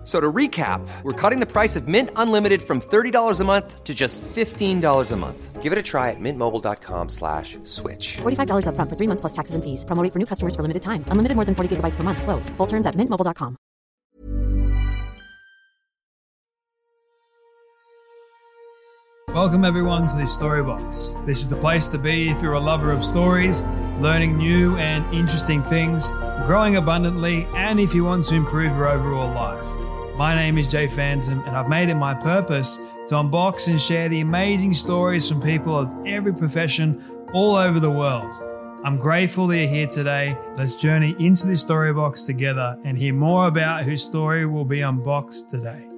F- So to recap, we're cutting the price of Mint Unlimited from $30 a month to just $15 a month. Give it a try at mintmobile.com slash switch. $45 upfront for three months plus taxes and fees. Promo for new customers for limited time. Unlimited more than 40 gigabytes per month. Slows. Full terms at mintmobile.com. Welcome everyone to the Storybox. This is the place to be if you're a lover of stories, learning new and interesting things, growing abundantly, and if you want to improve your overall life. My name is Jay Phantom, and I've made it my purpose to unbox and share the amazing stories from people of every profession all over the world. I'm grateful that you're here today. Let's journey into the story box together and hear more about whose story will be unboxed today.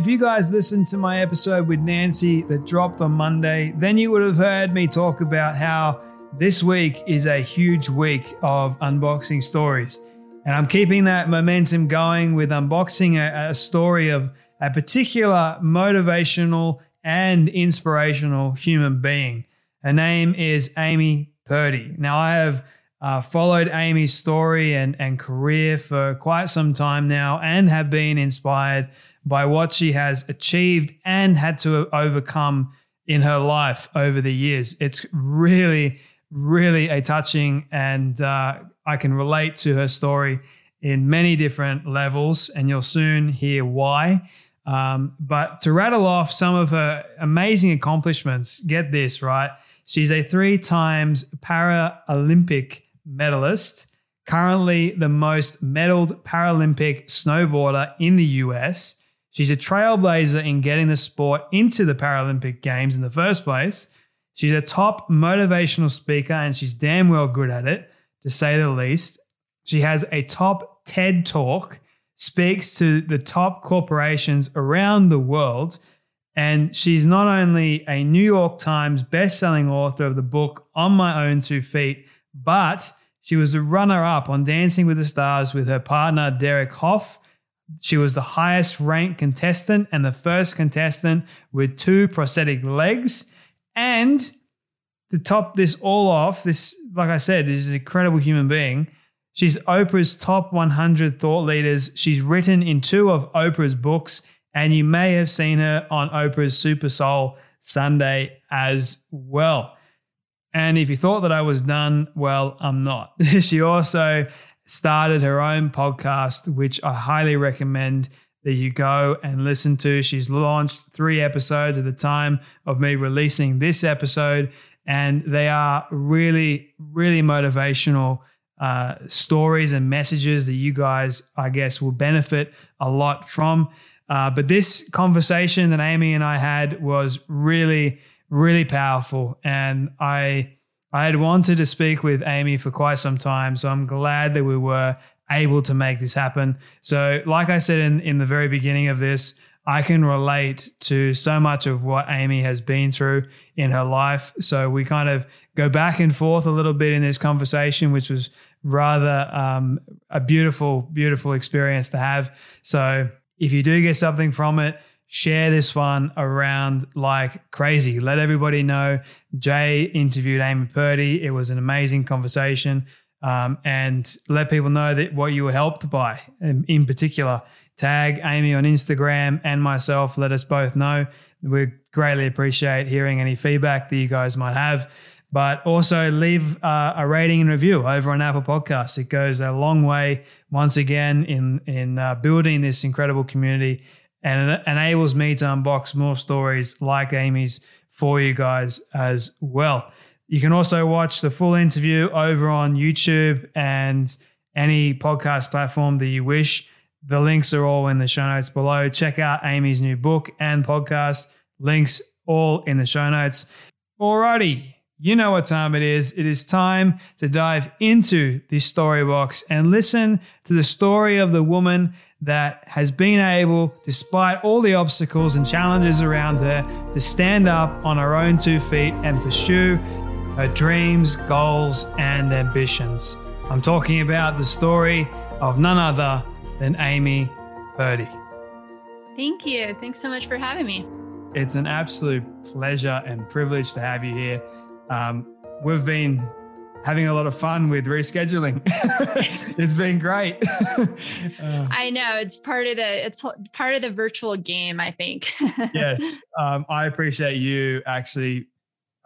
If you guys listened to my episode with Nancy that dropped on Monday, then you would have heard me talk about how this week is a huge week of unboxing stories. And I'm keeping that momentum going with unboxing a, a story of a particular motivational and inspirational human being. Her name is Amy Purdy. Now, I have uh, followed Amy's story and, and career for quite some time now and have been inspired by what she has achieved and had to overcome in her life over the years. It's really, really a touching, and uh, I can relate to her story in many different levels, and you'll soon hear why. Um, but to rattle off some of her amazing accomplishments, get this right. She's a three times Paralympic medalist, currently the most medaled Paralympic snowboarder in the US. She's a trailblazer in getting the sport into the Paralympic Games in the first place. She's a top motivational speaker and she's damn well good at it, to say the least. She has a top TED talk, speaks to the top corporations around the world, and she's not only a New York Times best-selling author of the book On My Own Two Feet, but she was a runner-up on Dancing with the Stars with her partner Derek Hough she was the highest ranked contestant and the first contestant with two prosthetic legs. And to top this all off, this, like I said, this is an incredible human being. She's Oprah's top 100 thought leaders. She's written in two of Oprah's books, and you may have seen her on Oprah's Super Soul Sunday as well. And if you thought that I was done, well, I'm not. she also started her own podcast, which I highly recommend that you go and listen to. She's launched three episodes at the time of me releasing this episode, and they are really, really motivational uh, stories and messages that you guys, I guess, will benefit a lot from. Uh, but this conversation that Amy and I had was really, really powerful, and I I had wanted to speak with Amy for quite some time, so I'm glad that we were able to make this happen. So, like I said in, in the very beginning of this, I can relate to so much of what Amy has been through in her life. So, we kind of go back and forth a little bit in this conversation, which was rather um, a beautiful, beautiful experience to have. So, if you do get something from it, share this one around like crazy. Let everybody know. Jay interviewed Amy Purdy. It was an amazing conversation. Um, and let people know that what you were helped by. In, in particular, tag Amy on Instagram and myself. Let us both know. We greatly appreciate hearing any feedback that you guys might have. But also leave uh, a rating and review over on Apple Podcasts. It goes a long way once again in in uh, building this incredible community and it enables me to unbox more stories like Amy's for you guys as well. You can also watch the full interview over on YouTube and any podcast platform that you wish. The links are all in the show notes below. Check out Amy's new book and podcast. Links all in the show notes. Alrighty, you know what time it is. It is time to dive into the story box and listen to the story of the woman that has been able, despite all the obstacles and challenges around her, to stand up on her own two feet and pursue her dreams, goals, and ambitions. I'm talking about the story of none other than Amy Purdy. Thank you. Thanks so much for having me. It's an absolute pleasure and privilege to have you here. Um, we've been having a lot of fun with rescheduling. it's been great. uh, I know it's part of the it's part of the virtual game. I think. yes, um, I appreciate you actually.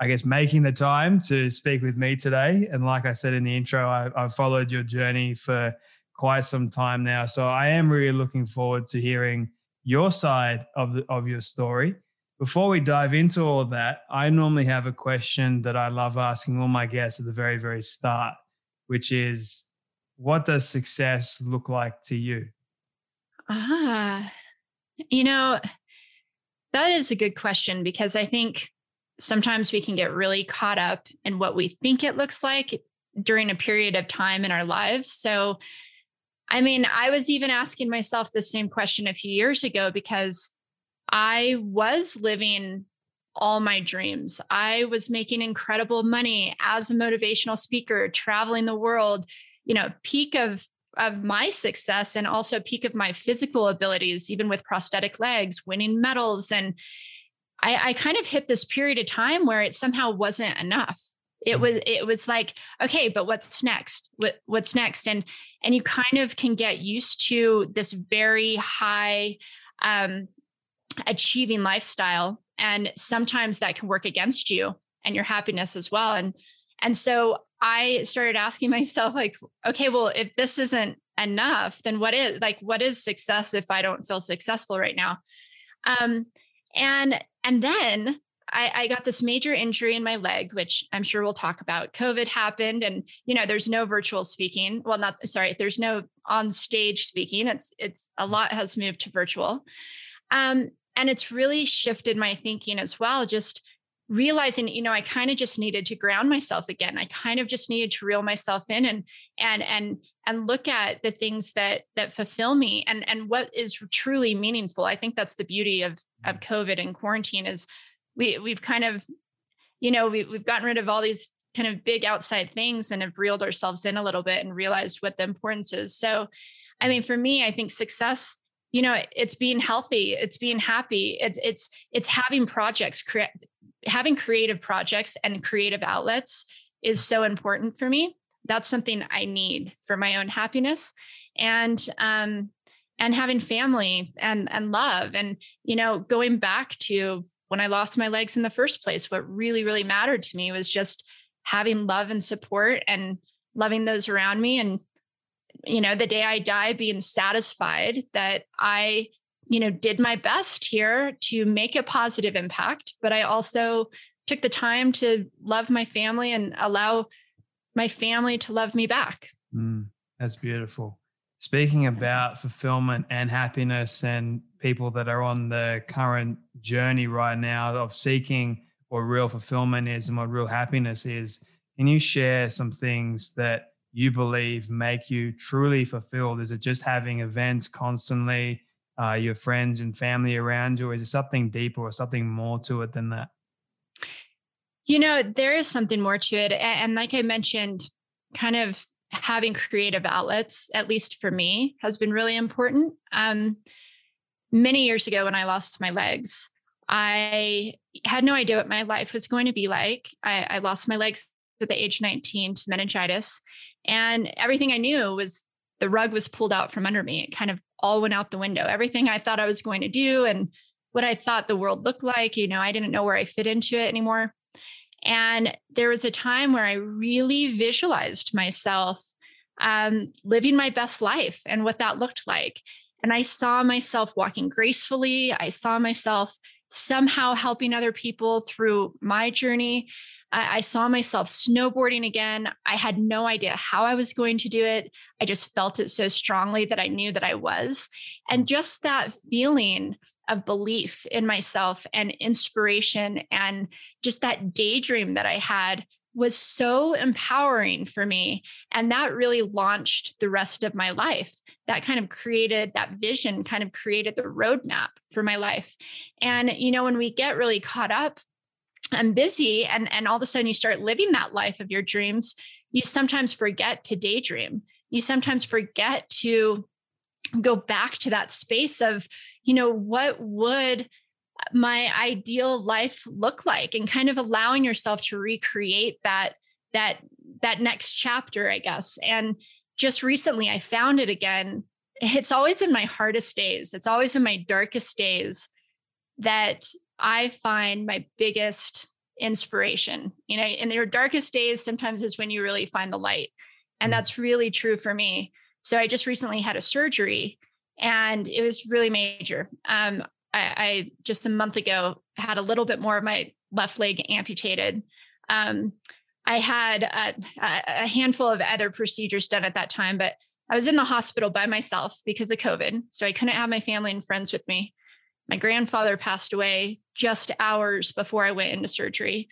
I guess making the time to speak with me today, and like I said in the intro, I, I've followed your journey for quite some time now. So I am really looking forward to hearing your side of the, of your story. Before we dive into all that, I normally have a question that I love asking all my guests at the very, very start, which is what does success look like to you? Ah, you know, that is a good question because I think sometimes we can get really caught up in what we think it looks like during a period of time in our lives. So, I mean, I was even asking myself the same question a few years ago because I was living all my dreams. I was making incredible money as a motivational speaker, traveling the world, you know, peak of of my success and also peak of my physical abilities, even with prosthetic legs, winning medals. And I, I kind of hit this period of time where it somehow wasn't enough. It was it was like, okay, but what's next? What what's next? And and you kind of can get used to this very high um, achieving lifestyle and sometimes that can work against you and your happiness as well and and so i started asking myself like okay well if this isn't enough then what is like what is success if i don't feel successful right now um and and then I, I got this major injury in my leg, which I'm sure we'll talk about. COVID happened, and you know, there's no virtual speaking. Well, not sorry, there's no on stage speaking. It's it's a lot has moved to virtual. Um, and it's really shifted my thinking as well just realizing you know i kind of just needed to ground myself again. I kind of just needed to reel myself in and and and and look at the things that that fulfill me and and what is truly meaningful. I think that's the beauty of of mm. covid and quarantine is we we've kind of you know we, we've gotten rid of all these kind of big outside things and have reeled ourselves in a little bit and realized what the importance is. So i mm. mean for me i think success you know it's being healthy it's being happy it's it's it's having projects create having creative projects and creative outlets is so important for me. That's something i need for my own happiness and um and having family and and love and you know going back to when i lost my legs in the first place what really really mattered to me was just having love and support and loving those around me and you know, the day I die, being satisfied that I, you know, did my best here to make a positive impact, but I also took the time to love my family and allow my family to love me back. Mm, that's beautiful. Speaking about fulfillment and happiness and people that are on the current journey right now of seeking what real fulfillment is and what real happiness is, can you share some things that you believe make you truly fulfilled? Is it just having events constantly, uh, your friends and family around you? Or is it something deeper or something more to it than that? You know, there is something more to it. And like I mentioned, kind of having creative outlets, at least for me, has been really important. Um, many years ago, when I lost my legs, I had no idea what my life was going to be like. I, I lost my legs at the age 19 to meningitis. And everything I knew was the rug was pulled out from under me. It kind of all went out the window. Everything I thought I was going to do and what I thought the world looked like, you know, I didn't know where I fit into it anymore. And there was a time where I really visualized myself um, living my best life and what that looked like. And I saw myself walking gracefully. I saw myself somehow helping other people through my journey. I, I, saw myself snowboarding again. I had no idea how I was going to do it. I just felt it so strongly that I knew that I was. And mm. just that feeling of belief in myself and inspiration and just that daydream that I had was so empowering for me. And that really launched the rest of my life. That kind of created that vision, kind of created the roadmap for my life. And, you know, when we get really caught up and busy and, and all of a sudden you start living that life of your dreams, you sometimes forget to daydream. You sometimes forget to go back to that space of, you know, what would my ideal life look like? And kind of allowing yourself to recreate that that that next chapter i guess. And just recently i found it again. It's always in my hardest days. It's always in my darkest days that i find my biggest inspiration you know in your darkest days sometimes is when you really find the light and mm. that's really true for me so i just recently had a surgery and it was really major um, I, I, just a month ago had a little bit more of my left leg amputated. Um, I had a, a, handful of other procedures done at that time, but I was in the hospital by myself because of COVID. So I couldn't have my family and friends with me. My grandfather passed away just hours before I went into surgery.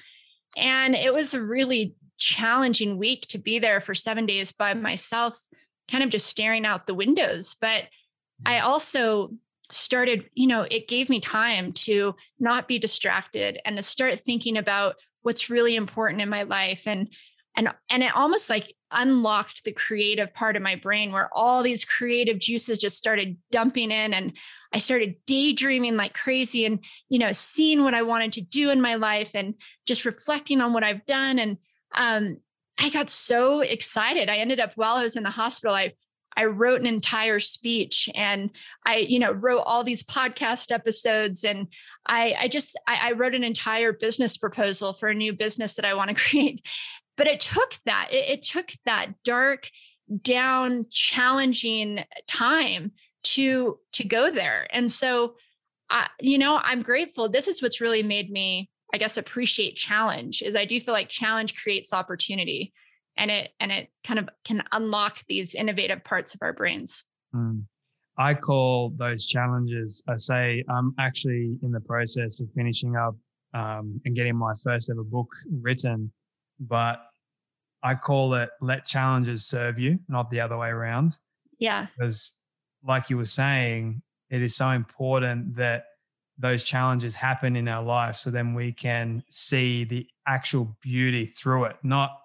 And it was a really challenging week to be there for seven days by myself, kind of just staring out the windows. But I mm. also started, you know, it gave me time to not be distracted and to start thinking about what's really important in my life and and and it almost like unlocked the creative part of my brain where all these creative juices just started dumping in and i started daydreaming like crazy and you know seeing what i wanted to do in my life and just reflecting on what i've done and um, i got so excited i ended up while i was in the hospital i I wrote an entire speech and I, you know, wrote all these podcast episodes and I, I just, I, I wrote an entire business proposal for a new business that I want to create. But it took that, it, it took that dark, down, challenging time to to go there. And so, I, you know, I'm grateful. This is what's really made me, I guess, appreciate challenge. Is I do feel like challenge creates opportunity and it and it kind of can unlock these innovative parts of our brains mm. i call those challenges i say i'm actually in the process of finishing up um, and getting my first ever book written but i call it let challenges serve you not the other way around. Yeah. Because like you were saying it is so important that those challenges happen in our life so then we can see the actual beauty through it. Not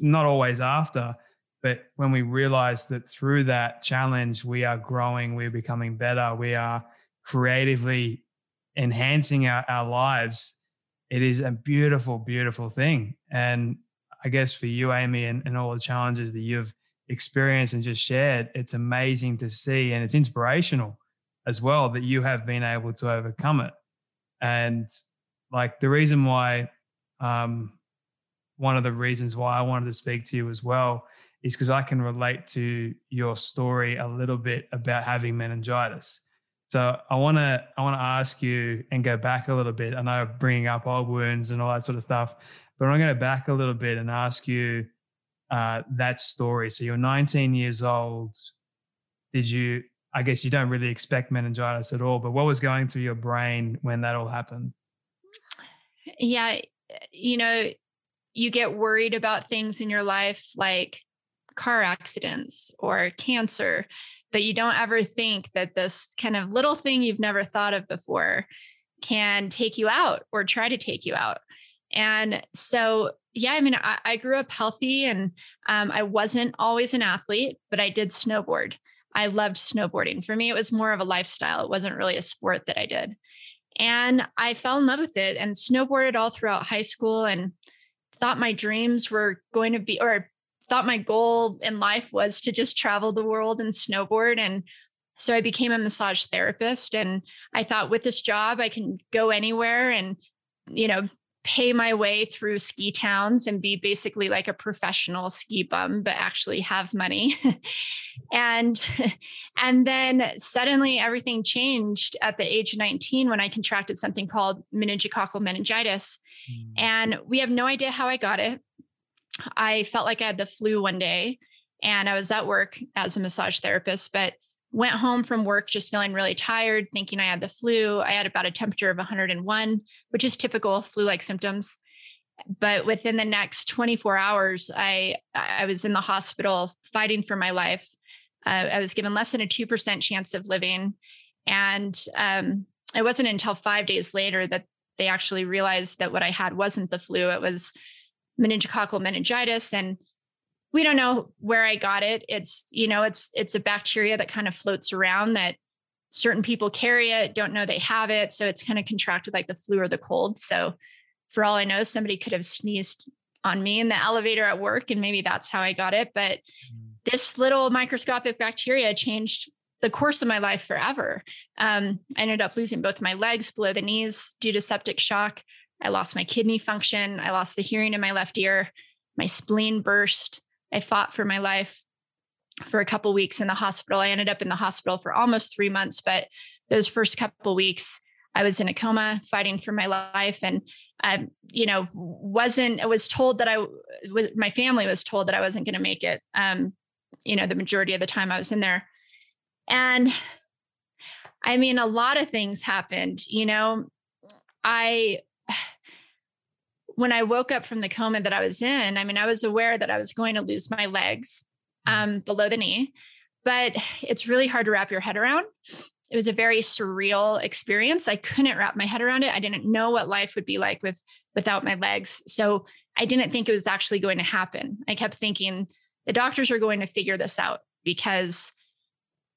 not always after, but when we realize that through that challenge, we are growing, we're becoming better, we are creatively enhancing our, our lives, it is a beautiful, beautiful thing. And I guess for you, Amy, and, and all the challenges that you've experienced and just shared, it's amazing to see and it's inspirational as well that you have been able to overcome it. And like the reason why um, one of the reasons why I wanted to speak to you as well is because I can relate to your story a little bit about having meningitis. So I want to I want to ask you and go back a little bit. I know bringing up old wounds and all that sort of stuff, but I'm going to back a little bit and ask you uh, that story. So you're 19 years old. Did you? I guess you don't really expect meningitis at all, but what was going through your brain when that all happened? Yeah, you know, you get worried about things in your life like car accidents or cancer, but you don't ever think that this kind of little thing you've never thought of before can take you out or try to take you out. And so, yeah, I mean, I, I grew up healthy and um, I wasn't always an athlete, but I did snowboard. I loved snowboarding. For me, it was more of a lifestyle. It wasn't really a sport that I did. And I fell in love with it and snowboarded all throughout high school. And thought my dreams were going to be, or thought my goal in life was to just travel the world and snowboard. And so I became a massage therapist. And I thought with this job, I can go anywhere and, you know, pay my way through ski towns and be basically like a professional ski bum but actually have money and and then suddenly everything changed at the age of 19 when i contracted something called meningococcal meningitis mm. and we have no idea how i got it i felt like i had the flu one day and i was at work as a massage therapist but went home from work just feeling really tired, thinking I had the flu. I had about a temperature of 101, which is typical flu like symptoms. But within the next 24 hours, I I was in the hospital fighting for my life. Uh, I was given less than a 2% chance of living. And um, it wasn't until five days later that they actually realized that what I had wasn't the flu, it was meningococcal meningitis. And we don't know where I got it. It's, you know, it's it's a bacteria that kind of floats around that certain people carry it, don't know they have it. So it's kind of contracted like the flu or the cold. So for all I know, somebody could have sneezed on me in the elevator at work and maybe that's how I got it. But mm. this little microscopic bacteria changed the course of my life forever. Um, I ended up losing both my legs below the knees due to septic shock. I lost my kidney function. I lost the hearing in my left ear. My spleen burst. I fought for my life for a couple weeks in the hospital. I ended up in the hospital for almost three months, but those first couple weeks, I was in a coma fighting for my life, and I, you know, wasn't. I was told that I was. My family was told that I wasn't going to make it. Um, you know, the majority of the time I was in there, and I mean, a lot of things happened. You know, I when I woke up from the coma that I was in, I mean, I was aware that I was going to lose my legs mm. um, below the knee, but it's really hard to wrap your head around. It was a very surreal experience. I couldn't wrap my head around it. I didn't know what life would be like with without my legs. So I didn't think it was actually going to happen. I kept thinking the doctors are going to figure this out because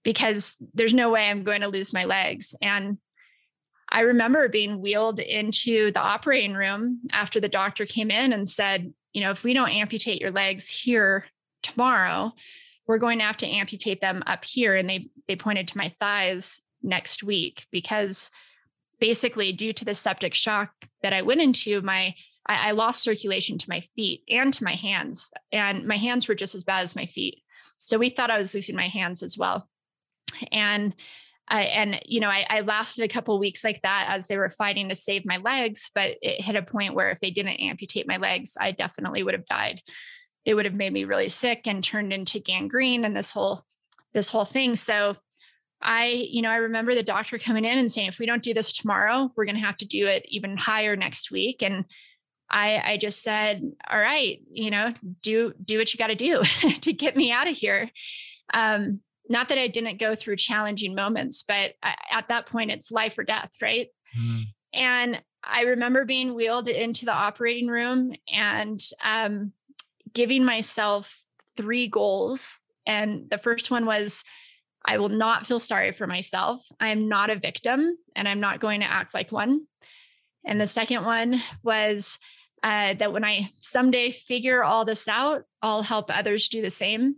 because there's no way I'm going to lose my legs. And I remember being wheeled into the operating room after the doctor came in and said, you know, if we don't amputate your legs here tomorrow, we're going to have to amputate them up here. And they they pointed to my thighs next week because basically due to the septic shock that I went into, my I, I lost circulation to my feet and to my hands. And my hands were just as bad as my feet. So we thought I was losing my hands as well. And I, and you know, I, I lasted a couple weeks like that as they were fighting to save my legs. But it hit a point where if they didn't amputate my legs, I definitely would have died. They would have made me really sick and turned into gangrene and this whole this whole thing. So I, you know, I remember the doctor coming in and saying, if we don't do this tomorrow, we're going to have to do it even higher next week. And I, I just said, all right, you know, do do what you got to do to get me out of here. Um, not that I didn't go through challenging moments, but at that point, it's life or death, right? Mm. And I remember being wheeled into the operating room and um, giving myself three goals. And the first one was I will not feel sorry for myself. I am not a victim and I'm not going to act like one. And the second one was uh, that when I someday figure all this out, I'll help others do the same.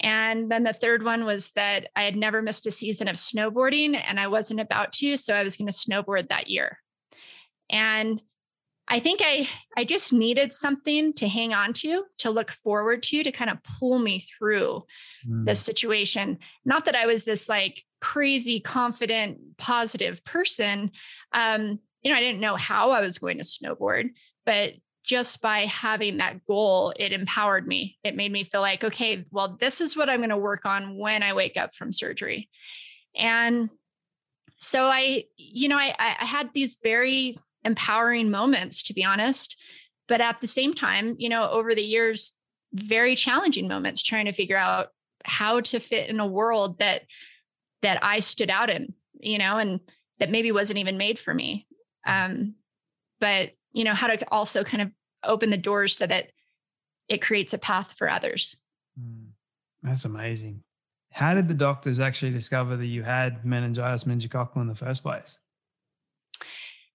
And then the third one was that I had never missed a season of snowboarding and I wasn't about to. So I was going to snowboard that year. And I think I I just needed something to hang on to, to look forward to, to kind of pull me through mm. this situation. Not that I was this like crazy, confident, positive person. Um, you know, I didn't know how I was going to snowboard, but just by having that goal, it empowered me. It made me feel like, okay, well, this is what I'm going to work on when I wake up from surgery. And so I, you know, I, I had these very empowering moments, to be honest. But at the same time, you know, over the years, very challenging moments trying to figure out how to fit in a world that that I stood out in, you know, and that maybe wasn't even made for me. Um, but you know, how to also kind of open the doors so that it creates a path for others. Mm, that's amazing. How did the doctors actually discover that you had meningitis meningococcal in the first place?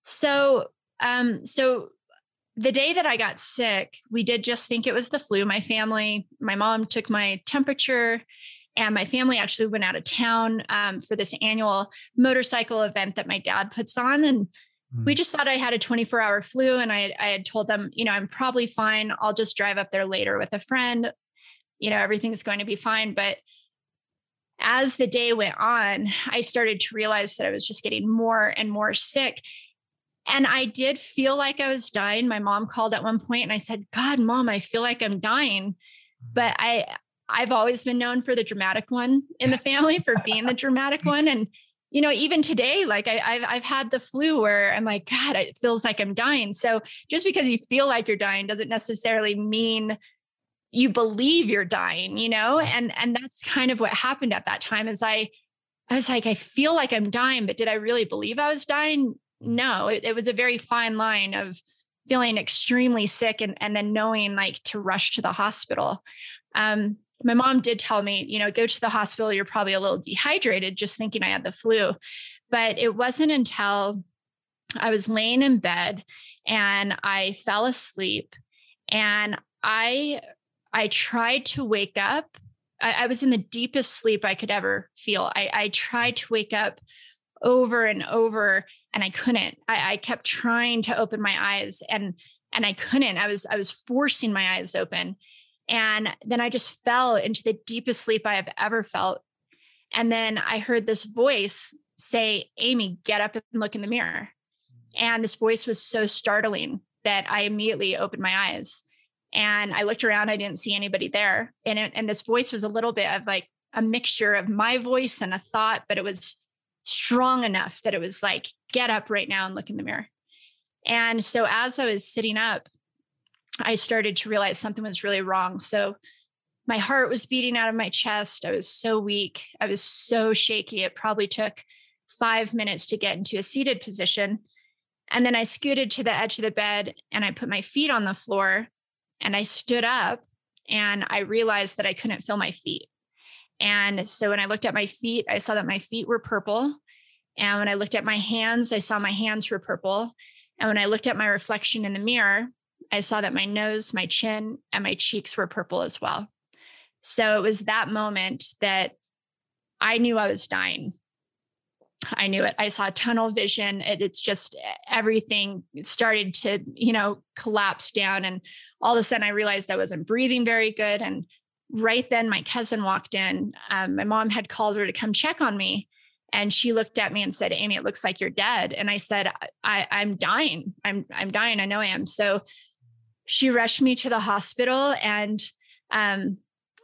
So, um, so the day that I got sick, we did just think it was the flu. My family, my mom took my temperature, and my family actually went out of town um, for this annual motorcycle event that my dad puts on. And we mm. just thought I had a 24 hour flu. And I, I had told them, you know, I'm probably fine. I'll just drive up there later with a friend. You know, everything's going to be fine. But as the day went on, I started to realize that I was just getting more and more sick. And I did feel like I was dying. My mom called at one point and I said, God, mom, I feel like I'm dying. Mm. But I, I've always been known for the dramatic one in the family, for being the dramatic one. And, you know, even today, like I, have I've had the flu where I'm like, God, it feels like I'm dying. So just because you feel like you're dying doesn't necessarily mean you believe you're dying, you know? And and that's kind of what happened at that time is I I was like, I feel like I'm dying, but did I really believe I was dying? No, it, it was a very fine line of feeling extremely sick and, and then knowing like to rush to the hospital. Um, my mom did tell me, you know, go to the hospital, you're probably a little dehydrated, just thinking I had the flu. But it wasn't until I was laying in bed and I fell asleep and I I tried to wake up. I, I was in the deepest sleep I could ever feel. I, I tried to wake up over and over and I couldn't. I, I kept trying to open my eyes and and I couldn't. I was I was forcing my eyes open. And then I just fell into the deepest sleep I have ever felt. And then I heard this voice say, Amy, get up and look in the mirror. And this voice was so startling that I immediately opened my eyes. And I looked around, I didn't see anybody there. And, it, and this voice was a little bit of like a mixture of my voice and a thought, but it was strong enough that it was like, get up right now and look in the mirror. And so as I was sitting up, I started to realize something was really wrong. So my heart was beating out of my chest. I was so weak. I was so shaky. It probably took five minutes to get into a seated position. And then I scooted to the edge of the bed and I put my feet on the floor and I stood up and I realized that I couldn't feel my feet. And so when I looked at my feet, I saw that my feet were purple. And when I looked at my hands, I saw my hands were purple. And when I looked at my reflection in the mirror, I saw that my nose, my chin, and my cheeks were purple as well. So it was that moment that I knew I was dying. I knew it. I saw tunnel vision. It, it's just everything started to, you know, collapse down. And all of a sudden I realized I wasn't breathing very good. And right then my cousin walked in. Um, my mom had called her to come check on me. And she looked at me and said, Amy, it looks like you're dead. And I said, I, I'm dying. I'm, I'm dying. I know I am. So she rushed me to the hospital and um,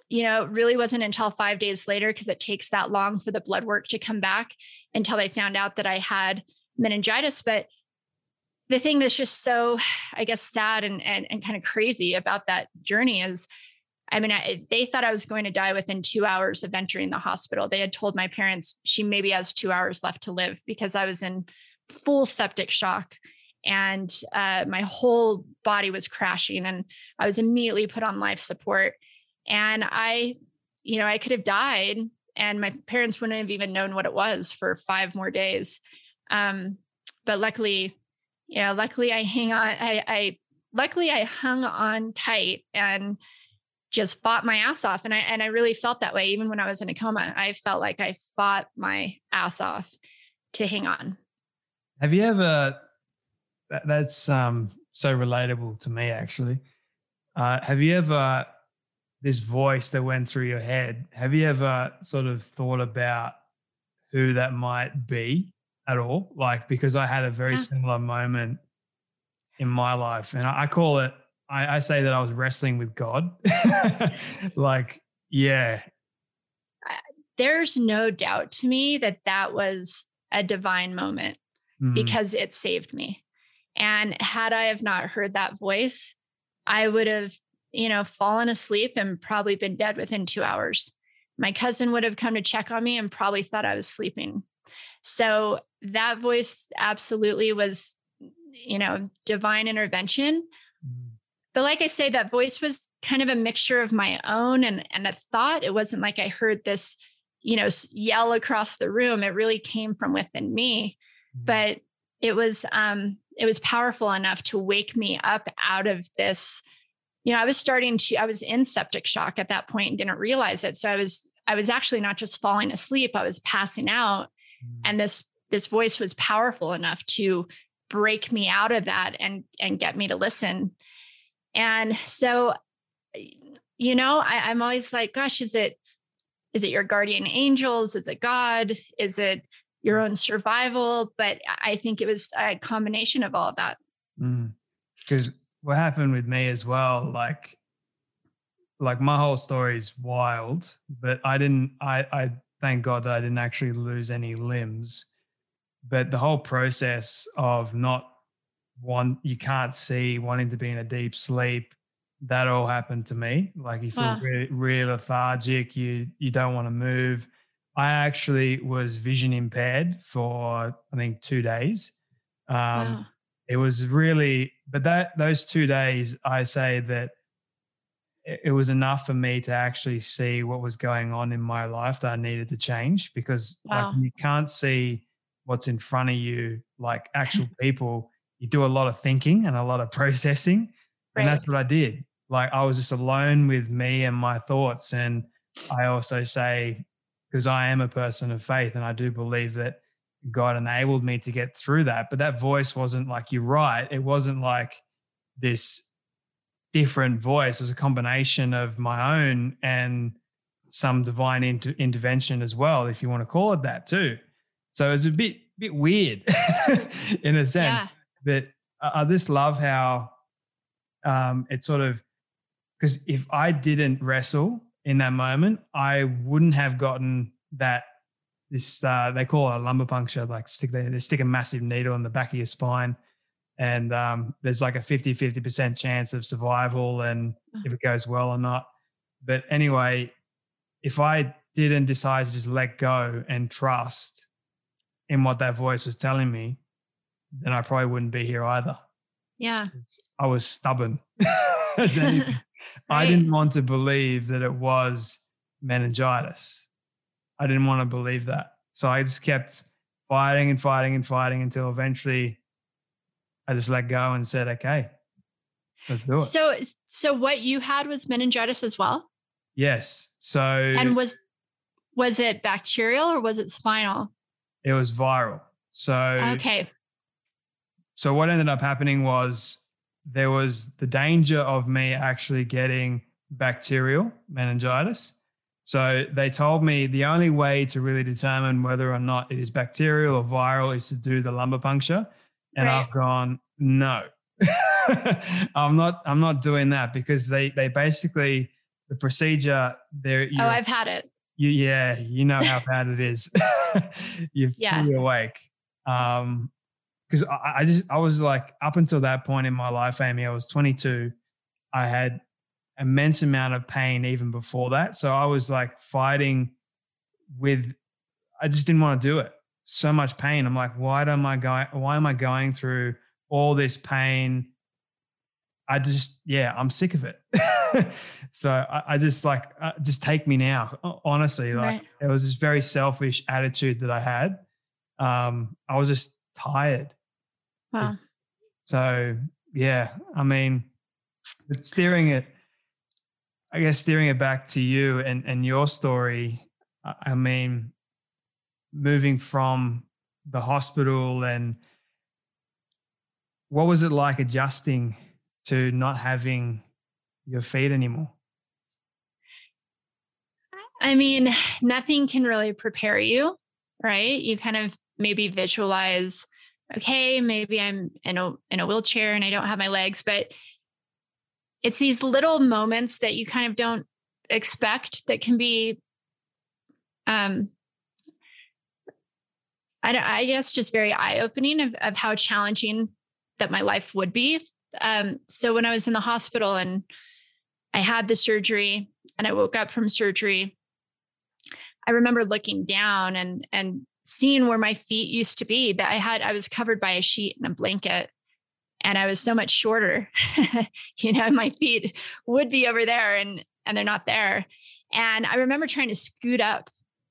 you know, it really wasn't until five days later, because it takes that long for the blood work to come back until they found out that I had meningitis. But the thing that's just so, I guess, sad and, and, and kind of crazy about that journey is, I mean, I, they thought I was going to die within two hours of entering the hospital. They had told my parents she maybe has two hours left to live because I was in full septic shock and uh, my whole body was crashing and i was immediately put on life support. And i you know i could have died and my parents wouldn't have even known what it was for five more days. Um, but luckily you know luckily i hang on I, I luckily i hung on tight and just fought my ass off and i and i really felt that way even when i was in a coma. I felt like i fought my ass off to hang on. Have you ever that, that's um, so relatable to me, actually. Uh, have you ever, this voice that went through your head, have you ever sort of thought about who that might be at all? Like, because I had a very yeah. similar moment in my life, and I, I call it, I, I say that I was wrestling with God. like, yeah. There's no doubt to me that that was a divine moment mm-hmm. because it saved me. And had I have not heard that voice, I would have, you know, fallen asleep and probably been dead within two hours. My cousin would have come to check on me and probably thought I was sleeping. So that voice absolutely was, you know, divine intervention. Mm. But like I say, that voice was kind of a mixture of my own and, and a thought. It wasn't like I heard this, you know, yell across the room. It really came from within me. Mm. But it was um it was powerful enough to wake me up out of this you know i was starting to i was in septic shock at that point and didn't realize it so i was i was actually not just falling asleep i was passing out mm. and this this voice was powerful enough to break me out of that and and get me to listen. And so, you know, I, I'm always like, gosh, is it is it your guardian angels? Is it God? Is it your own survival? But I think it was a combination of all of that. Because mm. what happened with me as well, like like my whole story is wild, but I didn't I I thank God that I didn't actually lose any limbs. But the whole process of not one you can't see, wanting to be in a deep sleep, that all happened to me. Like you feel wow. really, really lethargic, you you don't want to move. I actually was vision impaired for I think two days. Um, wow. It was really, but that those two days, I say that it was enough for me to actually see what was going on in my life that I needed to change because wow. like you can't see what's in front of you like actual people you do a lot of thinking and a lot of processing right. and that's what I did like I was just alone with me and my thoughts and I also say because I am a person of faith and I do believe that God enabled me to get through that but that voice wasn't like you're right it wasn't like this different voice It was a combination of my own and some divine inter- intervention as well, if you want to call it that too. So it's a bit bit weird in a sense. Yeah. But I just love how um, it sort of because if I didn't wrestle in that moment, I wouldn't have gotten that. This uh, they call it a lumbar puncture, like stick they, they stick a massive needle in the back of your spine and um, there's like a 50 50% chance of survival and uh. if it goes well or not but anyway if i didn't decide to just let go and trust in what that voice was telling me then i probably wouldn't be here either yeah i was stubborn right. I didn't want to believe that it was meningitis i didn't want to believe that so i just kept fighting and fighting and fighting until eventually I just let go and said, okay, let's do it. So, so what you had was meningitis as well? Yes. So, and was, was it bacterial or was it spinal? It was viral. So, okay. So, what ended up happening was there was the danger of me actually getting bacterial meningitis. So, they told me the only way to really determine whether or not it is bacterial or viral is to do the lumbar puncture and right. I've gone, no, I'm not. I'm not doing that because they they basically the procedure there. Oh, I've had it. You yeah, you know how bad it is. You're yeah. fully awake. Um, because I, I just I was like up until that point in my life, Amy, I was 22. I had immense amount of pain even before that. So I was like fighting with I just didn't want to do it so much pain. I'm like, why am I going? Why am I going through all this pain? I just, yeah, I'm sick of it. so I, I, just like, uh, just take me now. Honestly, like right. it was this very selfish attitude that I had. Um, I was just tired. Wow. So yeah, I mean, steering it, I guess steering it back to you and and your story. I mean, moving from the hospital and what was it like adjusting to not having your feet anymore? I mean, nothing can really prepare you, right? You kind of maybe visualize, okay, maybe I'm in a in a wheelchair and I don't have my legs, but it's these little moments that you kind of don't expect that can be um I, I guess just very eye opening of, of how challenging that my life would be. Um, so when I was in the hospital and I had the surgery and I woke up from surgery, I remember looking down and and seeing where my feet used to be. That I had I was covered by a sheet and a blanket, and I was so much shorter. you know, my feet would be over there and and they're not there. And I remember trying to scoot up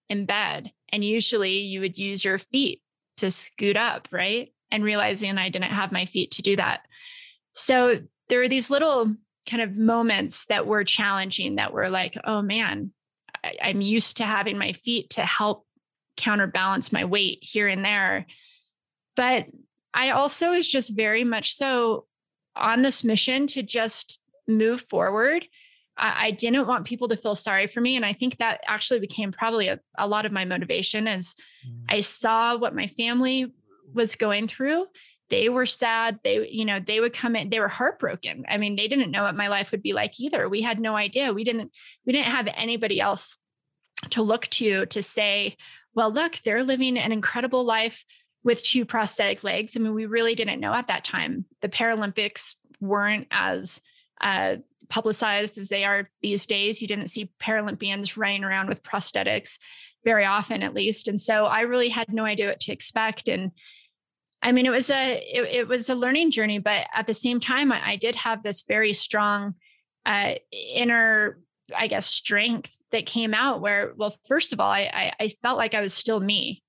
in bed and usually you would use your feet to scoot up, right? And realizing I didn't have my feet to do that. So there were these little kind of moments that were challenging that were like, oh man, I, I'm used to having my feet to help counterbalance my weight here and there. But I also was just very much so on this mission to just move forward. I, I didn't want people to feel sorry for me. And I think that actually became probably a, a lot of my motivation as mm. I saw what my family was going through they were sad they you know they would come in they were heartbroken i mean they didn't know what my life would be like either we had no idea we didn't we didn't have anybody else to look to to say well look they're living an incredible life with two prosthetic legs. I mean we really didn't know at that time. The paralympics weren't as uh, publicized as they are these days. You didn't see paralympians running around with prosthetics very often at least. And so i really had no idea what to expect. And I mean, it was a it, it, was a learning journey, but at the same time, I, I did have this very strong uh, inner, I guess, strength that came out. Where, well, first of all, I, I, I felt like I was still me.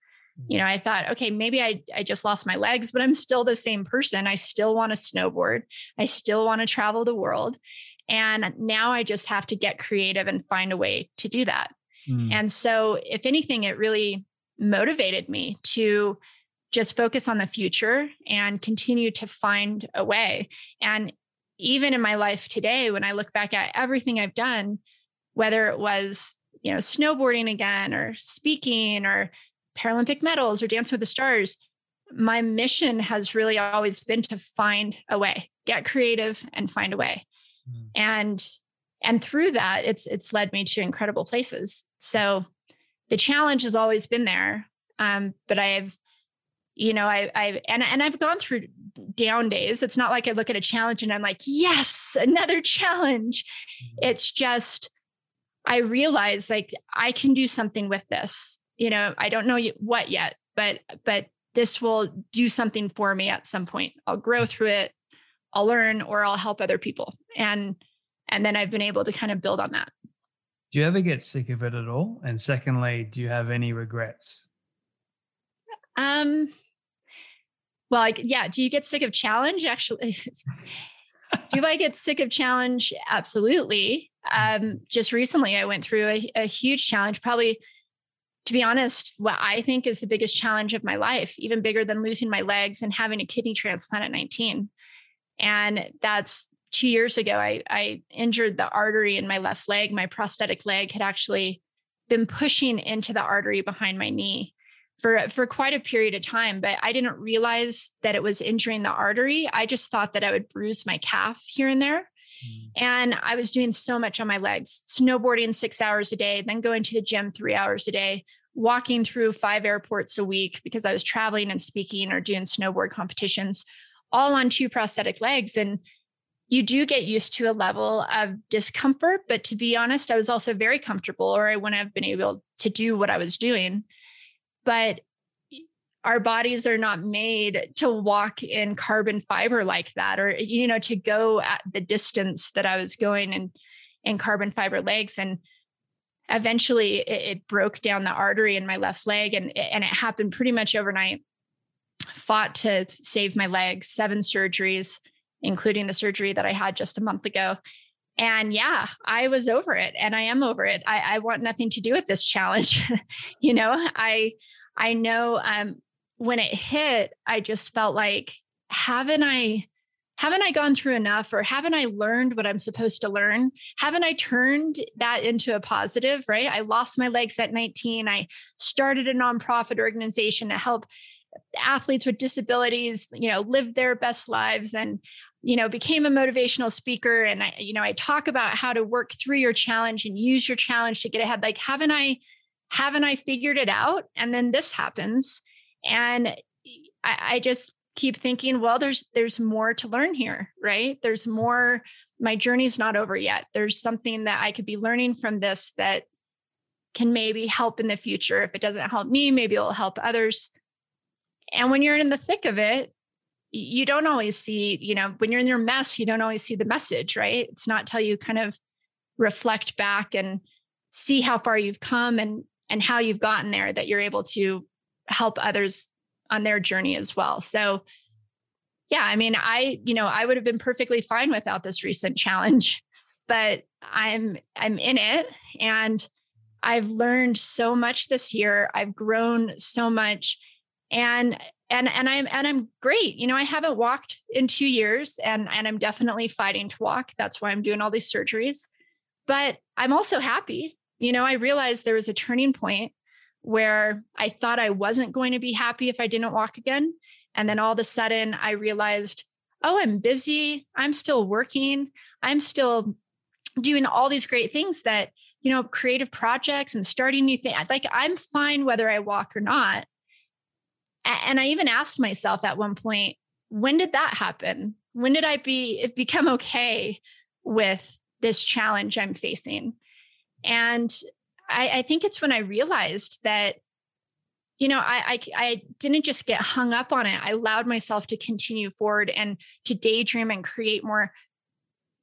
You know, I thought, okay, maybe I I just lost my legs, but I'm still the same person. I still want to snowboard. I still want to travel the world, and now I just have to get creative and find a way to do that. Mm. And so, if anything, it really motivated me to just focus on the future and continue to find a way. And even in my life today, when I look back at everything I've done, whether it was, you know, snowboarding again or speaking or Paralympic medals or Dancing with the Stars, my mission has really always been to find a way, get creative and find a way. Mm. And and through that it's it's led me to incredible places. So the challenge has always been there. Um, but I've you know i i and, and i've gone through down days. It's not like i look at a challenge and i'm like yes another challenge. Mm-hmm. it's just i realize like i can do something with this you know? I don't know what yet but but this will do something for me at some point. I'll grow through it i'll learn or i'll help other people. And and then i've been able to kind of build on that. Do you ever get sick of it at all? And secondly do you have any regrets? Um well, like, yeah, do you get sick of challenge? Actually, do I get sick of challenge? Absolutely. Um, just recently, I went through a, a huge challenge, probably to be honest, what I think is the biggest challenge of my life, even bigger than losing my legs and having a kidney transplant at 19. And that's two years ago. I, I injured the artery in my left leg. My prosthetic leg had actually been pushing into the artery behind my knee for for quite a period of time but i didn't realize that it was injuring the artery. I just thought that i would bruise my calf here and there. Mm. and i was doing so much on my legs snowboarding 6 hours a day then going to the gym 3 hours a day walking through five airports a week because i was traveling and speaking or doing snowboard competitions all on two prosthetic legs. And you do get used to a level of discomfort but to be honest i was also very comfortable or i wouldn't have been able to do what i was doing but our bodies are not made to walk in carbon fiber like that or you know to go at the distance that i was going in in carbon fiber legs and eventually it, it broke down the artery in my left leg and and it happened pretty much overnight. Fought to save my legs seven surgeries including the surgery that i had just a month ago and yeah i was over it and i am over it. I, I want nothing to do with this challenge you know? I i know um, when it hit i just felt like haven't i haven't i gone through enough or haven't i learned what i'm supposed to learn? Haven't i turned that into a positive right? I lost my legs at 19 i started a nonprofit organization to help athletes with disabilities you know live their best lives and you know became a motivational speaker. And i you know i talk about how to work through your challenge and use your challenge to get ahead. Like haven't i haven't i figured it out? And then this happens. And I, I just keep thinking well there's there's more to learn here right? There's more. My journey's not over yet. There's something that i could be learning from this that can maybe help in the future. If it doesn't help me maybe it'll help others. And when you're in the thick of it you don't always see, you know, when you're in your mess, you don't always see the message, right? It's not till you kind of reflect back and see how far you've come and and how you've gotten there that you're able to help others on their journey as well. So yeah, I mean, I, you know, I would have been perfectly fine without this recent challenge, but I'm I'm in it and I've learned so much this year. I've grown so much and and and I'm and I'm great. You know, I haven't walked in 2 years and and I'm definitely fighting to walk. That's why I'm doing all these surgeries. But I'm also happy. You know, I realized there was a turning point where I thought I wasn't going to be happy if I didn't walk again. And then all of a sudden I realized, oh, I'm busy. I'm still working. I'm still doing all these great things that, you know, creative projects and starting new things. Like I'm fine whether I walk or not. And I even asked myself at one point, when did that happen? When did I be become okay with this challenge I'm facing? And I, I think it's when I realized that, you know, I, I I didn't just get hung up on it. I allowed myself to continue forward and to daydream and create more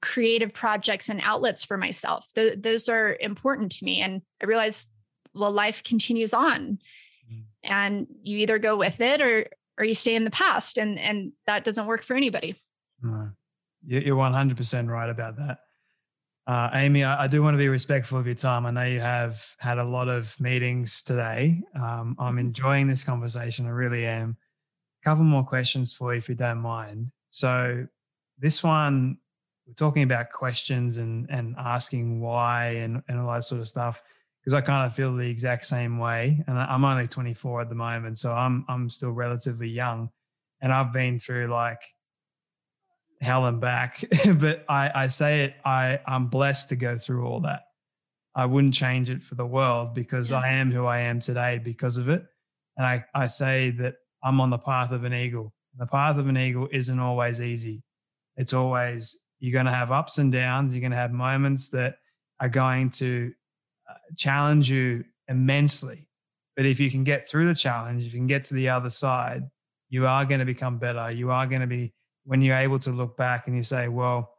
creative projects and outlets for myself. Th- those are important to me. And I realized, well, life continues on and you either go with it or or you stay in the past and and that doesn't work for anybody. No. you're 100% right about that. Uh, amy I, I, do want to be respectful of your time. I know you have had a lot of meetings today. Um, i'm mm-hmm. enjoying this conversation. I really am. A couple more questions for you if you don't mind. So this one we're talking about questions and and asking why and, and all that sort of stuff because I kind of feel the exact same way. And I'm only 24 at the moment, so I'm I'm still relatively young, and I've been through like hell and back. but I I say it I I'm blessed to go through all that. I wouldn't change it for the world because yeah. I am who I am today because of it. And I I say that I'm on the path of an eagle. The path of an eagle isn't always easy. It's always you're going to have ups and downs. You're going to have moments that are going to challenge you immensely. But if you can get through the challenge, if you can get to the other side, you are going to become better. You are going to be, when you're able to look back and you say, well,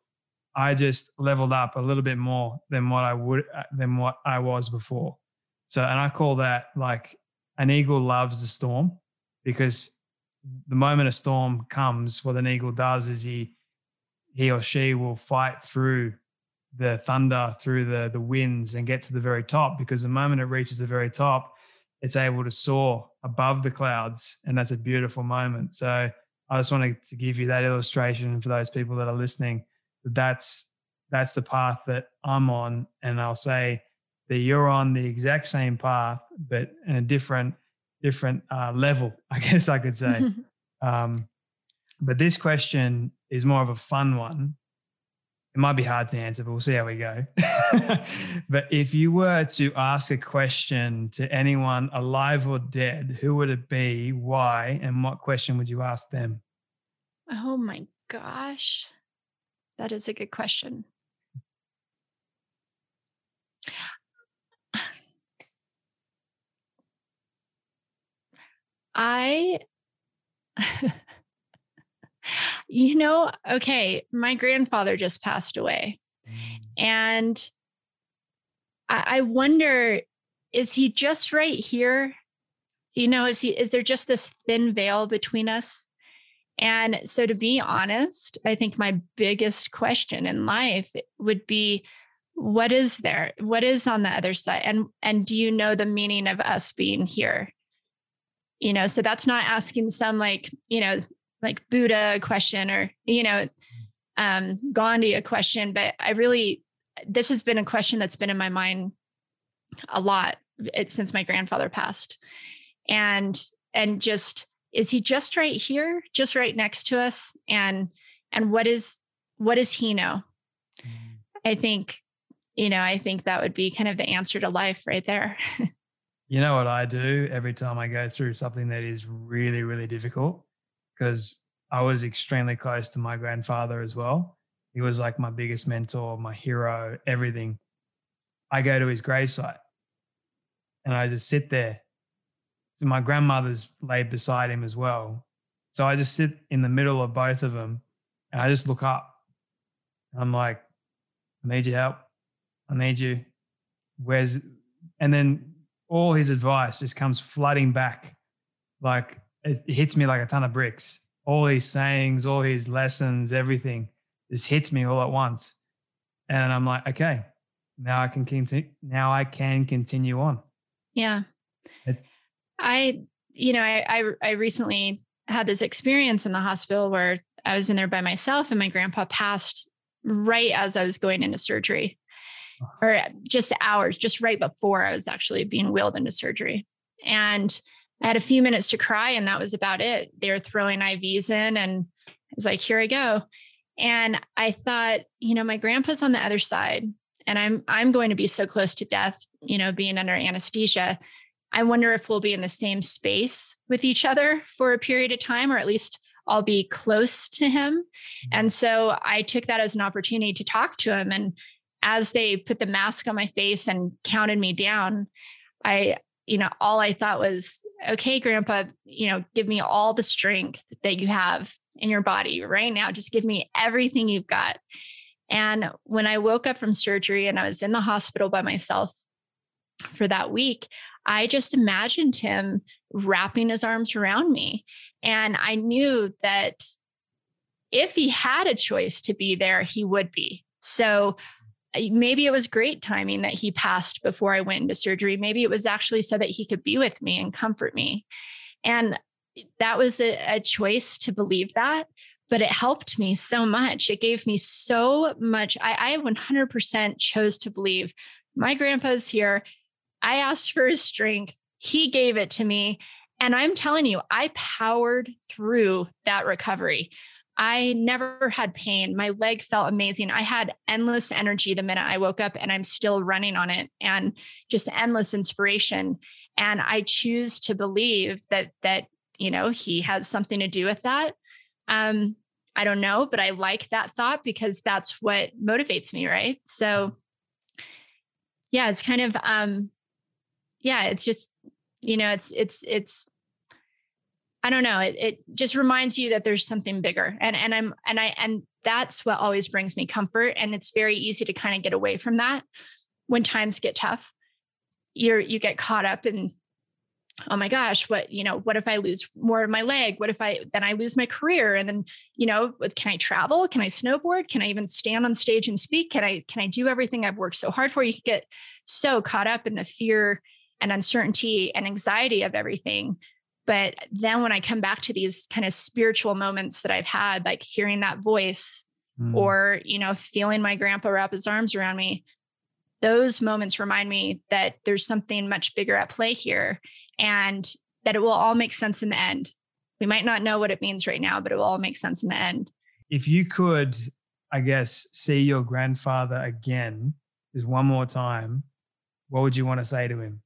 I just leveled up a little bit more than what I would, uh, than what I was before. So, and I call that like an eagle loves the storm because the moment a storm comes, what an eagle does is he, he or she will fight through the thunder through the the winds and get to the very top because the moment it reaches the very top it's able to soar above the clouds and that's a beautiful moment. So i just wanted to give you that illustration for those people that are listening that's that's the path that i'm on and i'll say that you're on the exact same path but in a different different uh, level i guess i could say. Um, but this question is more of a fun one it might be hard to answer, but we'll see how we go. but if you were to ask a question to anyone alive or dead, who would it be, why, and what question would you ask them? Oh my gosh. That is a good question. I you know, okay, my grandfather just passed away. Mm. And I, I wonder, is he just right here? You know, is he is there just this thin veil between us? And so to be honest, I think my biggest question in life would be what is there? What is on the other side? And and do you know the meaning of us being here? You know, so that's not asking some like, you know, like Buddha a question or, you know, um, Gandhi a question, but I really, this has been a question that's been in my mind a lot it, since my grandfather passed. And, and just, is he just right here, just right next to us? And, and what is, what does he know? Mm. I think, you know, I think that would be kind of the answer to life right there. you know what I do every time I go through something that is really, really difficult? Because I was extremely close to my grandfather as well. He was like my biggest mentor, my hero, everything. I go to his gravesite and I just sit there. So my grandmother's laid beside him as well. So I just sit in the middle of both of them and I just look up. I'm like, I need your help. I need you. Where's, and then all his advice just comes flooding back. Like it hits me like a ton of bricks. All his sayings, all his lessons, everything just hits me all at once. And I'm like, okay, now I can continue. Now I can continue on. Yeah. It, I, you know, I, I, I recently had this experience in the hospital where I was in there by myself and my grandpa passed right as I was going into surgery or just hours, just right before I was actually being wheeled into surgery. And I had a few minutes to cry, and that was about it. They were throwing IVs in, and I was like, here I go. And I thought, you know, my grandpa's on the other side, and I'm I'm going to be so close to death, you know, being under anesthesia. I wonder if we'll be in the same space with each other for a period of time, or at least I'll be close to him. Mm-hmm. And so I took that as an opportunity to talk to him. And as they put the mask on my face and counted me down, I, you know, all I thought was, okay, grandpa, you know, give me all the strength that you have in your body right now. Just give me everything you've got. And when I woke up from surgery and I was in the hospital by myself for that week, I just imagined him wrapping his arms around me. And I knew that if he had a choice to be there, he would be. So maybe it was great timing that he passed before I went into surgery. Maybe it was actually so that he could be with me and comfort me. And that was a, a, choice to believe that, but it helped me so much. It gave me so much. I, I 100% chose to believe my grandpa's here. I asked for his strength, he gave it to me. And I'm telling you, I powered through that recovery. I never had pain. My leg felt amazing. I had endless energy the minute I woke up, and I'm still running on it and just endless inspiration. And I choose to believe that, that, you know, he has something to do with that. Um, I don't know, but I like that thought because that's what motivates me. Right. So, yeah, it's kind of, um, yeah, it's just, you know, it's, it's, it's, I don't know. It, it just reminds you that there's something bigger. And and I'm and I and that's what always brings me comfort. And it's very easy to kind of get away from that when times get tough. You're you get caught up in, oh my gosh, what, you know, what if I lose more of my leg? What if I then I lose my career? And then, you know, can I travel? Can I snowboard? Can I even stand on stage and speak? Can I can I do everything I've worked so hard for? You get so caught up in the fear and uncertainty and anxiety of everything but then when I come back to these kind of spiritual moments that I've had, like hearing that voice mm. or, you know, feeling my grandpa wrap his arms around me, those moments remind me that there's something much bigger at play here and that it will all make sense in the end. We might not know what it means right now, but it will all make sense in the end. If you could, I guess, see your grandfather again, just one more time, what would you want to say to him?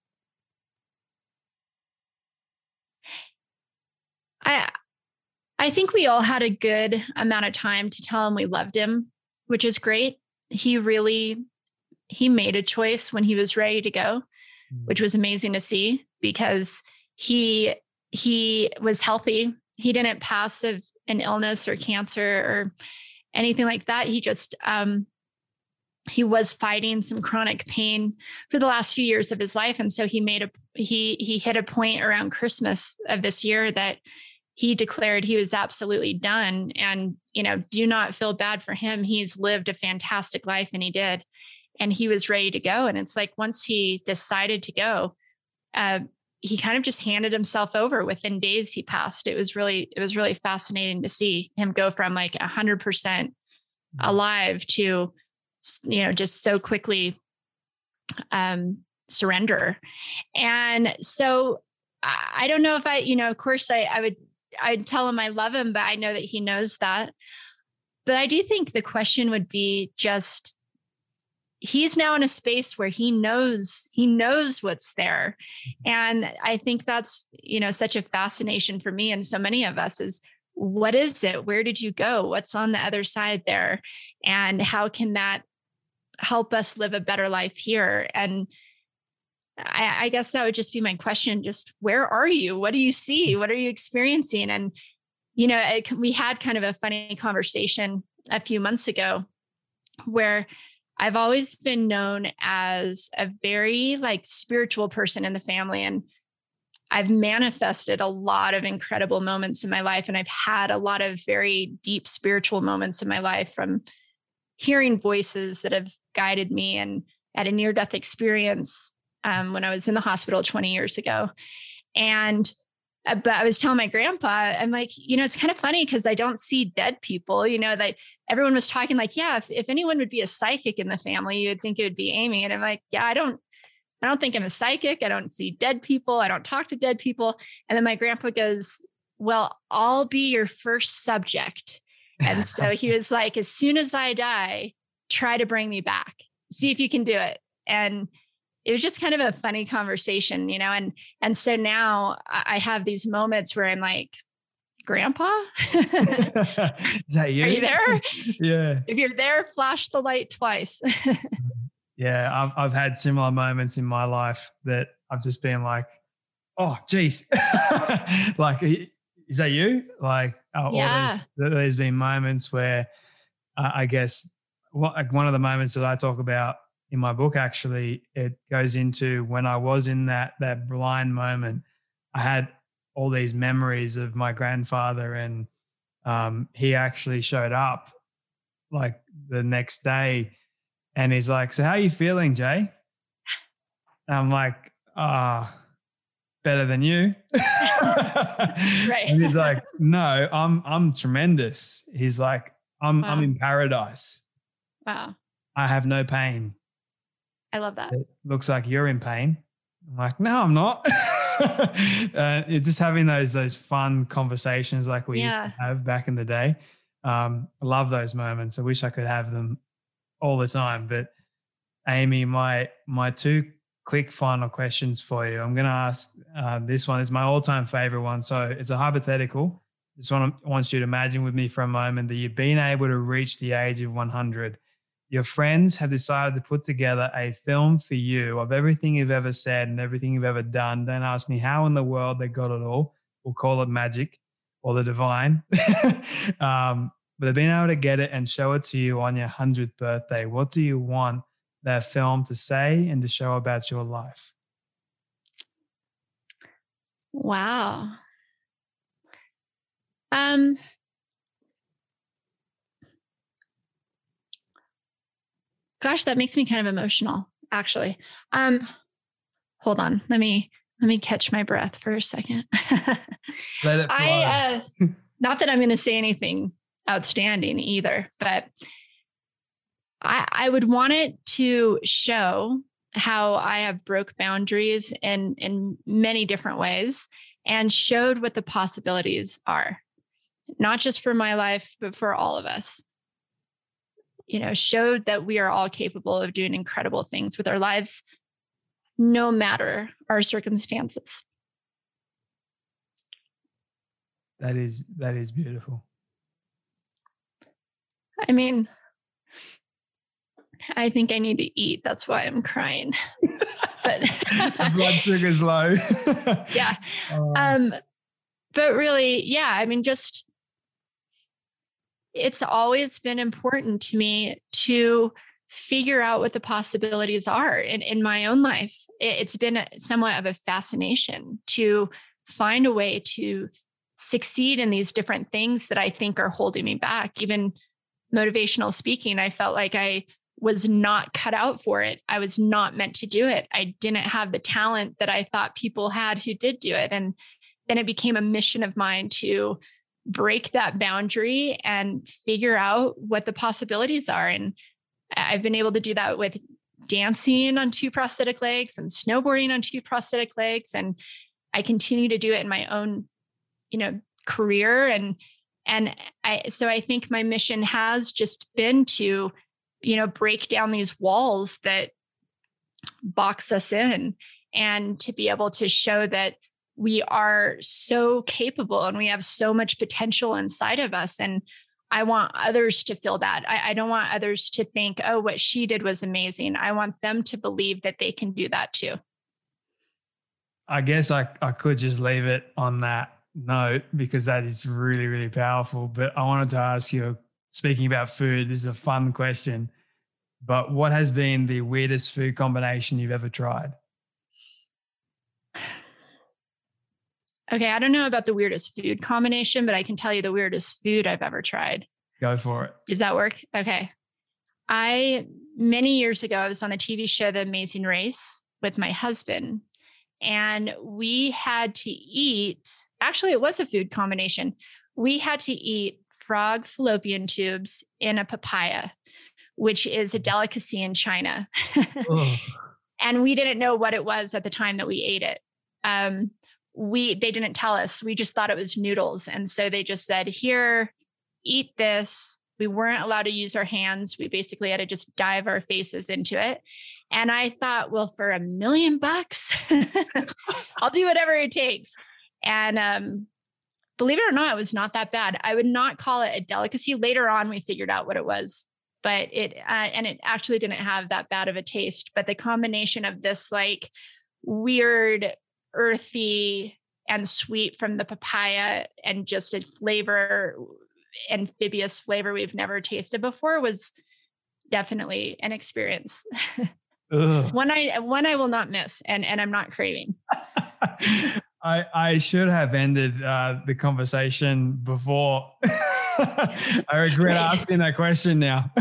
I I think we all had a good amount of time to tell him we loved him, which is great. He really he made a choice when he was ready to go, which mm. was amazing to see because he he was healthy. He didn't pass of an illness or cancer or anything like that. He just um he was fighting some chronic pain for the last few years of his life and so he made a he he hit a point around christmas of this year that he declared he was absolutely done. And you know do not feel bad for him. He's lived a fantastic life and he did. And he was ready to go. And it's like once he decided to go uh, he kind of just handed himself over within days he passed. It was really it was really fascinating to see him go from like 100% mm-hmm. alive to you know just so quickly um surrender. And so I don't know if I, you know, of course I, I would I'd tell him I love him, but I know that he knows that. But I do think the question would be just he's now in a space where he knows he knows what's there. And i think that's you know such a fascination for me and so many of us is what is it? Where did you go? What's on the other side there? And how can that help us live a better life here? And I, I guess that would just be my question. Just where are you? What do you see? What are you experiencing? And, you know, it, we had kind of a funny conversation a few months ago where I've always been known as a very like spiritual person in the family. And I've manifested a lot of incredible moments in my life. And I've had a lot of very deep spiritual moments in my life from hearing voices that have guided me and at a near death experience um, when I was in the hospital 20 years ago. And uh, but I was telling my grandpa, I'm like, you know, it's kind of funny because I don't see dead people. You know, that everyone was talking like, yeah, if, if anyone would be a psychic in the family, you would think it would be Amy. And I'm like, yeah, I don't, I don't think I'm a psychic. I don't see dead people. I don't talk to dead people. And then my grandpa goes, well, I'll be your first subject. And so he was like, as soon as I die, try to bring me back. See if you can do it. And it was just kind of a funny conversation, you know. And and so now I have these moments where I'm like, Grandpa, is that you? Are you there? yeah. If you're there, flash the light twice. yeah, I've I've had similar moments in my life that I've just been like, oh, geez, like, is that you? Like, oh, yeah. There's, there's been moments where uh, I guess what like one of the moments that I talk about in my book actually it goes into when i was in that that blind moment i had all these memories of my grandfather and um, he actually showed up like the next day and he's like so how are you feeling jay? And i'm like ah oh, better than you. Right. And he's like no i'm i'm tremendous. He's like i'm wow. i'm in paradise. Wow. I have no pain I love that. It looks like you're in pain. I'm like, no, I'm not. uh, just having those those fun conversations like we yeah. have back in the day. Um, I love those moments. I wish I could have them all the time. But Amy, my my two quick final questions for you. I'm going to ask. Uh, this one is my all time favorite one. So it's a hypothetical. Just want I want you to imagine with me for a moment that you've been able to reach the age of 100 your friends have decided to put together a film for you of everything you've ever said and everything you've ever done. Don't ask me how in the world they got it all. We'll call it magic or the divine. um, but they've been able to get it and show it to you on your 100th birthday. What do you want that film to say and to show about your life? Wow. Um, Gosh, that makes me kind of emotional, actually. Um, hold on. Let me let me catch my breath for a second. Let it fly. I uh, not that I'm going to say anything outstanding either, but I, I would want it to show how I have broke boundaries in in many different ways and showed what the possibilities are, not just for my life, but for all of us you know, showed that we are all capable of doing incredible things with our lives, no matter our circumstances. That is that is beautiful. I mean, I think I need to eat. That's why I'm crying. but blood sugar's low. yeah. Uh, um, but really, yeah, I mean, just it's always been important to me to figure out what the possibilities are in, in my own life. It's been somewhat of a fascination to find a way to succeed in these different things that I think are holding me back. Even motivational speaking, I felt like I was not cut out for it. I was not meant to do it. I didn't have the talent that I thought people had who did do it. And then it became a mission of mine to break that boundary and figure out what the possibilities are. And I've been able to do that with dancing on two prosthetic legs and snowboarding on two prosthetic legs. And I continue to do it in my own, you know, career. And and I so I think my mission has just been to, you know, break down these walls that box us in and to be able to show that we are so capable and we have so much potential inside of us. And I want others to feel that. I, I, don't want others to think, oh, what she did was amazing. I want them to believe that they can do that too. I guess I, I could just leave it on that note because that is really, really powerful. But I wanted to ask you, speaking about food, this is a fun question. But what has been the weirdest food combination you've ever tried? Okay, I don't know about the weirdest food combination, but I can tell you the weirdest food I've ever tried. Go for it. Does that work? Okay. I, many years ago, I was on the TV show The Amazing Race with my husband, and we had to eat actually, it was a food combination. We had to eat frog fallopian tubes in a papaya, which is a delicacy in China. and we didn't know what it was at the time that we ate it. Um, we they didn't tell us. We just thought it was noodles, and so they just said, "Here, eat this." We weren't allowed to use our hands. We basically had to just dive our faces into it. And I thought, well, for a million bucks, I'll do whatever it takes. And um, believe it or not, it was not that bad. I would not call it a delicacy. Later on, we figured out what it was, but it, uh, and it actually didn't have that bad of a taste. But the combination of this like weird, earthy, and sweet from the papaya and just a flavor, amphibious flavor we've never tasted before was definitely an experience. one I one I will not miss, and and I'm not craving. I I should have ended uh, the conversation before. I regret right. asking that question now.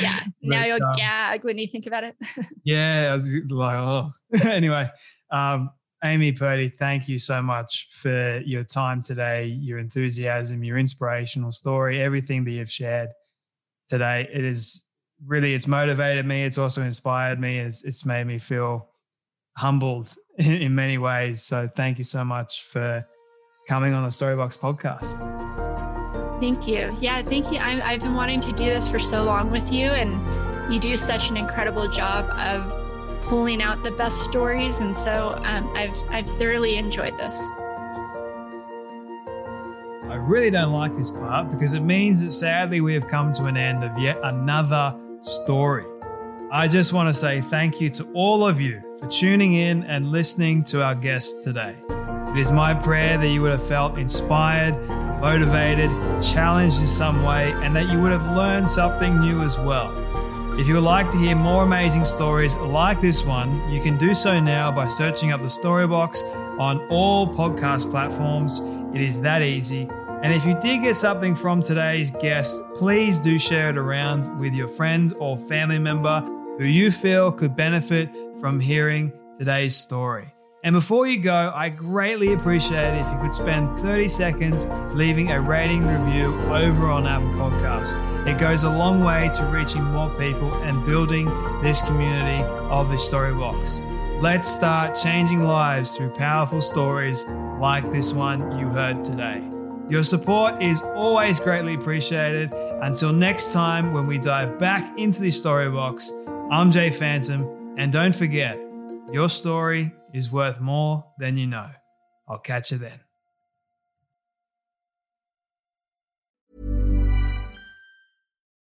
yeah, now you'll um, gag when you think about it. yeah, I was like, oh. anyway, um, Amy Purdy, thank you so much for your time today, your enthusiasm, your inspirational story, everything that you've shared today. It is really it's motivated me. It's also inspired me. It's, it's made me feel humbled in, in many ways. So thank you so much for coming on the Storybox podcast. Thank you. Yeah, thank you. I, I've been wanting to do this for so long with you, and you do such an incredible job of pulling out the best stories. And so um, I've I've thoroughly enjoyed this. I really don't like this part because it means that sadly we have come to an end of yet another story. I just want to say thank you to all of you for tuning in and listening to our guests today. It is my prayer that you would have felt inspired, motivated, challenged in some way, and that you would have learned something new as well. If you would like to hear more amazing stories like this one, you can do so now by searching up the Storybox on all podcast platforms. It is that easy. And if you did get something from today's guest, please do share it around with your friend or family member who you feel could benefit from hearing today's story. And before you go, I greatly appreciate it if you could spend 30 seconds leaving a rating review over on Apple Podcast. It goes a long way to reaching more people and building this community of the Story Storybox. Let's start changing lives through powerful stories like this one you heard today. Your support is always greatly appreciated. Until next time, when we dive back into the story box, I'm Jay Phantom, and don't forget, your story is worth more than you know. I'll catch you then.